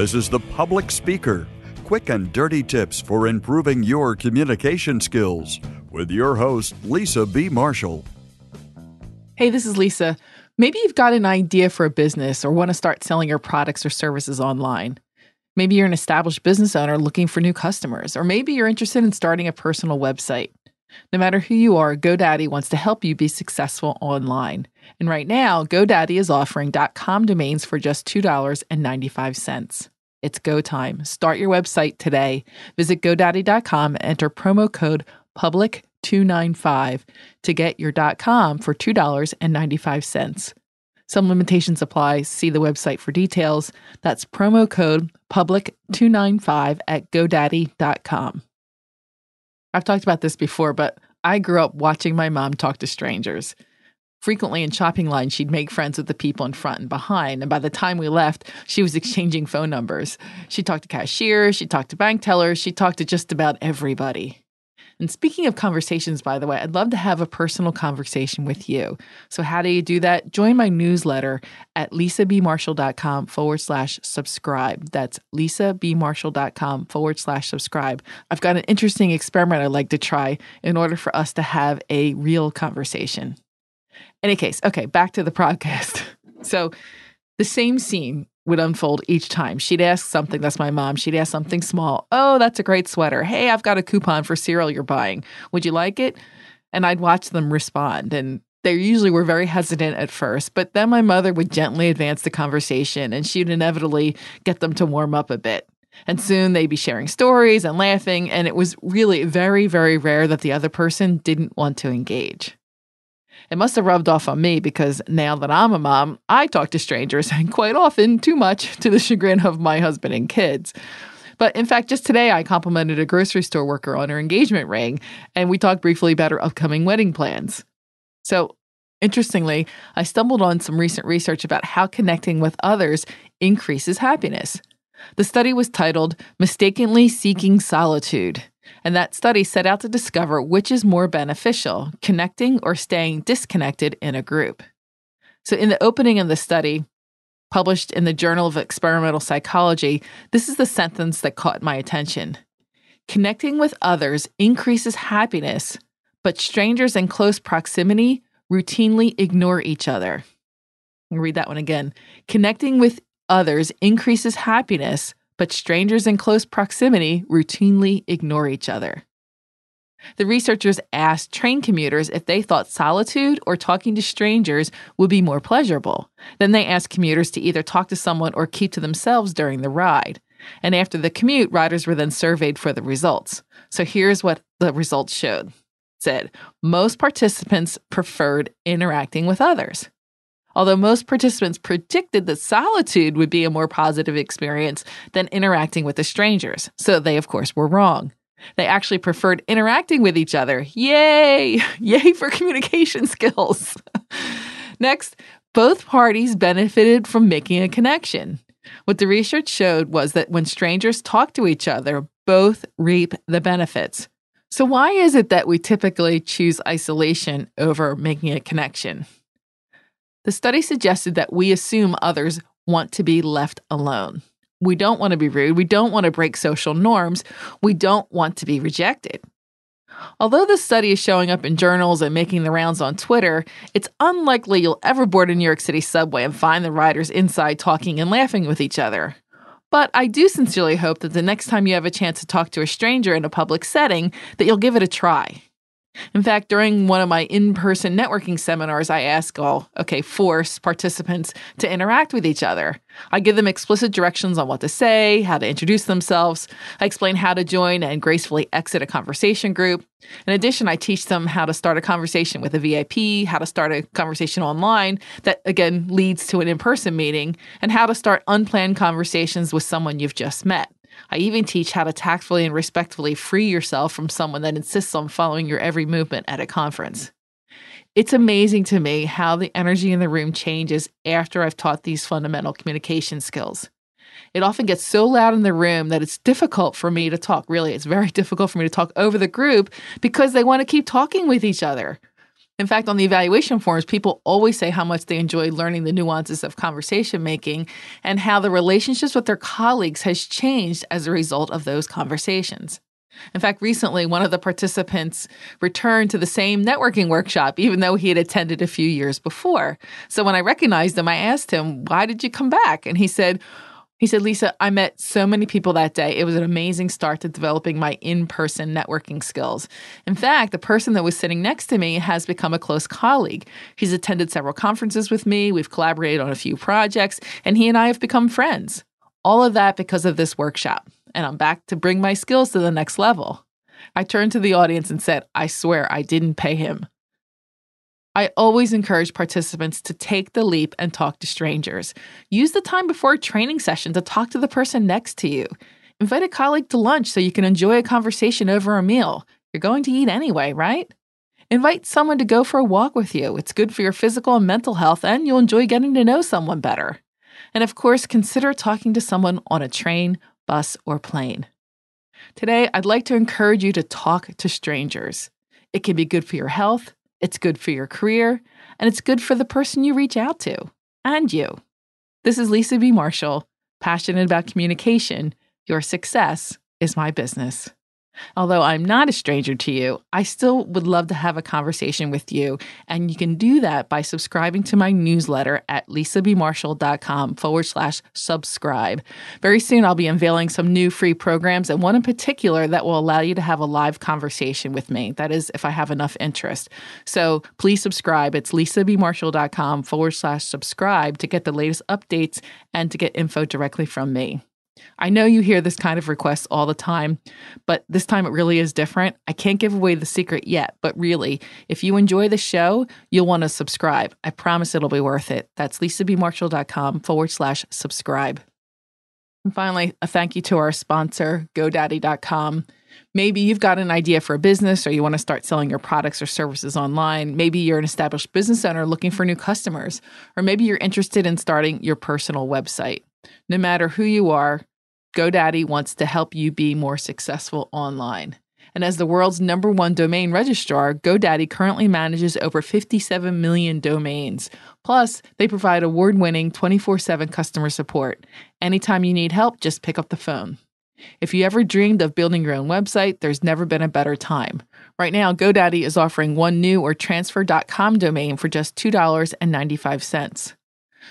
This is The Public Speaker quick and dirty tips for improving your communication skills with your host, Lisa B. Marshall. Hey, this is Lisa. Maybe you've got an idea for a business or want to start selling your products or services online. Maybe you're an established business owner looking for new customers, or maybe you're interested in starting a personal website. No matter who you are, GoDaddy wants to help you be successful online. And right now, GoDaddy is offering .com domains for just $2.95. It's go time. Start your website today. Visit GoDaddy.com enter promo code PUBLIC295 to get your .com for $2.95. Some limitations apply. See the website for details. That's promo code PUBLIC295 at GoDaddy.com. I've talked about this before, but I grew up watching my mom talk to strangers. Frequently in shopping lines, she'd make friends with the people in front and behind. And by the time we left, she was exchanging phone numbers. She talked to cashiers, she talked to bank tellers, she talked to just about everybody. And speaking of conversations, by the way, I'd love to have a personal conversation with you. So, how do you do that? Join my newsletter at lisabmarshall.com forward slash subscribe. That's lisabmarshall.com forward slash subscribe. I've got an interesting experiment I'd like to try in order for us to have a real conversation. Any case, okay, back to the podcast. So, the same scene would unfold each time. She'd ask something, that's my mom. She'd ask something small. Oh, that's a great sweater. Hey, I've got a coupon for cereal you're buying. Would you like it? And I'd watch them respond. And they usually were very hesitant at first, but then my mother would gently advance the conversation and she'd inevitably get them to warm up a bit. And soon they'd be sharing stories and laughing. And it was really very, very rare that the other person didn't want to engage. It must have rubbed off on me because now that I'm a mom, I talk to strangers and quite often too much to the chagrin of my husband and kids. But in fact, just today I complimented a grocery store worker on her engagement ring and we talked briefly about her upcoming wedding plans. So, interestingly, I stumbled on some recent research about how connecting with others increases happiness. The study was titled Mistakenly Seeking Solitude and that study set out to discover which is more beneficial, connecting or staying disconnected in a group. So, in the opening of the study, published in the Journal of Experimental Psychology, this is the sentence that caught my attention. Connecting with others increases happiness, but strangers in close proximity routinely ignore each other. I'll read that one again. Connecting with others increases happiness, but strangers in close proximity routinely ignore each other. The researchers asked train commuters if they thought solitude or talking to strangers would be more pleasurable. Then they asked commuters to either talk to someone or keep to themselves during the ride. And after the commute, riders were then surveyed for the results. So here's what the results showed. Said most participants preferred interacting with others. Although most participants predicted that solitude would be a more positive experience than interacting with the strangers. So they, of course, were wrong. They actually preferred interacting with each other. Yay! Yay for communication skills. Next, both parties benefited from making a connection. What the research showed was that when strangers talk to each other, both reap the benefits. So, why is it that we typically choose isolation over making a connection? The study suggested that we assume others want to be left alone. We don't want to be rude. We don't want to break social norms. We don't want to be rejected. Although the study is showing up in journals and making the rounds on Twitter, it's unlikely you'll ever board a New York City subway and find the riders inside talking and laughing with each other. But I do sincerely hope that the next time you have a chance to talk to a stranger in a public setting, that you'll give it a try. In fact, during one of my in person networking seminars, I ask all, okay, force participants to interact with each other. I give them explicit directions on what to say, how to introduce themselves. I explain how to join and gracefully exit a conversation group. In addition, I teach them how to start a conversation with a VIP, how to start a conversation online that again leads to an in person meeting, and how to start unplanned conversations with someone you've just met. I even teach how to tactfully and respectfully free yourself from someone that insists on following your every movement at a conference. It's amazing to me how the energy in the room changes after I've taught these fundamental communication skills. It often gets so loud in the room that it's difficult for me to talk. Really, it's very difficult for me to talk over the group because they want to keep talking with each other. In fact, on the evaluation forms, people always say how much they enjoy learning the nuances of conversation making and how the relationships with their colleagues has changed as a result of those conversations. In fact, recently, one of the participants returned to the same networking workshop, even though he had attended a few years before. So when I recognized him, I asked him, Why did you come back? And he said, he said, Lisa, I met so many people that day. It was an amazing start to developing my in person networking skills. In fact, the person that was sitting next to me has become a close colleague. He's attended several conferences with me, we've collaborated on a few projects, and he and I have become friends. All of that because of this workshop. And I'm back to bring my skills to the next level. I turned to the audience and said, I swear I didn't pay him. I always encourage participants to take the leap and talk to strangers. Use the time before a training session to talk to the person next to you. Invite a colleague to lunch so you can enjoy a conversation over a meal. You're going to eat anyway, right? Invite someone to go for a walk with you. It's good for your physical and mental health, and you'll enjoy getting to know someone better. And of course, consider talking to someone on a train, bus, or plane. Today, I'd like to encourage you to talk to strangers. It can be good for your health, it's good for your career, and it's good for the person you reach out to and you. This is Lisa B. Marshall, passionate about communication. Your success is my business. Although I'm not a stranger to you, I still would love to have a conversation with you. And you can do that by subscribing to my newsletter at lisabmarshall.com forward slash subscribe. Very soon, I'll be unveiling some new free programs and one in particular that will allow you to have a live conversation with me. That is, if I have enough interest. So please subscribe. It's lisabmarshall.com forward slash subscribe to get the latest updates and to get info directly from me. I know you hear this kind of request all the time, but this time it really is different. I can't give away the secret yet, but really, if you enjoy the show, you'll want to subscribe. I promise it'll be worth it. That's lisabmarshall.com forward slash subscribe. And finally, a thank you to our sponsor, GoDaddy.com. Maybe you've got an idea for a business or you want to start selling your products or services online. Maybe you're an established business owner looking for new customers, or maybe you're interested in starting your personal website. No matter who you are, GoDaddy wants to help you be more successful online. And as the world's number one domain registrar, GoDaddy currently manages over 57 million domains. Plus, they provide award winning 24 7 customer support. Anytime you need help, just pick up the phone. If you ever dreamed of building your own website, there's never been a better time. Right now, GoDaddy is offering one new or transfer.com domain for just $2.95.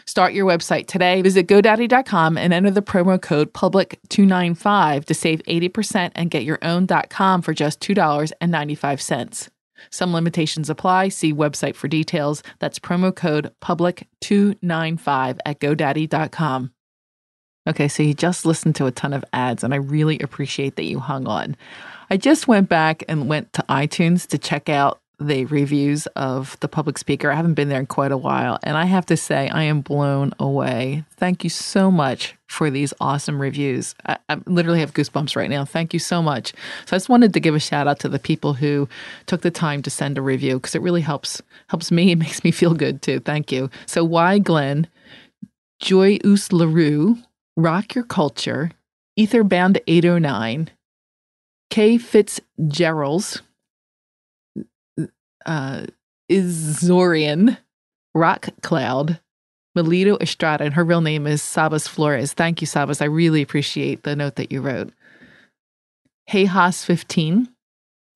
Start your website today. Visit GoDaddy.com and enter the promo code PUBLIC295 to save 80% and get your own .com for just $2.95. Some limitations apply. See website for details. That's promo code PUBLIC295 at GoDaddy.com. Okay, so you just listened to a ton of ads, and I really appreciate that you hung on. I just went back and went to iTunes to check out the reviews of the public speaker. I haven't been there in quite a while, and I have to say, I am blown away. Thank you so much for these awesome reviews. I, I, literally have goosebumps right now. Thank you so much. So I just wanted to give a shout out to the people who took the time to send a review because it really helps helps me. It makes me feel good too. Thank you. So why Glenn, Joy Us Larue, Rock Your Culture, Etherbound 809, K Fitzgerald's uh, Izorian, Rock Cloud, Melito Estrada, and her real name is Sabas Flores. Thank you, Sabas. I really appreciate the note that you wrote. Hey Haas 15,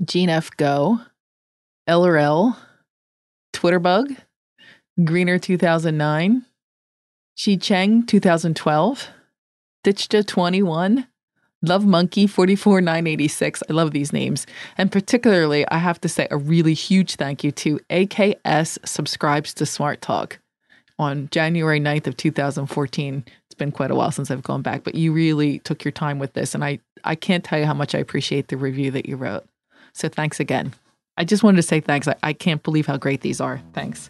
Gene F. Go, LRL, Twitterbug, Greener 2009, Shi Cheng 2012, Ditchta 21, Love Monkey 44986. I love these names. And particularly, I have to say a really huge thank you to AKS subscribes to Smart Talk on January 9th of 2014. It's been quite a while since I've gone back, but you really took your time with this and I I can't tell you how much I appreciate the review that you wrote. So thanks again. I just wanted to say thanks. I, I can't believe how great these are. Thanks.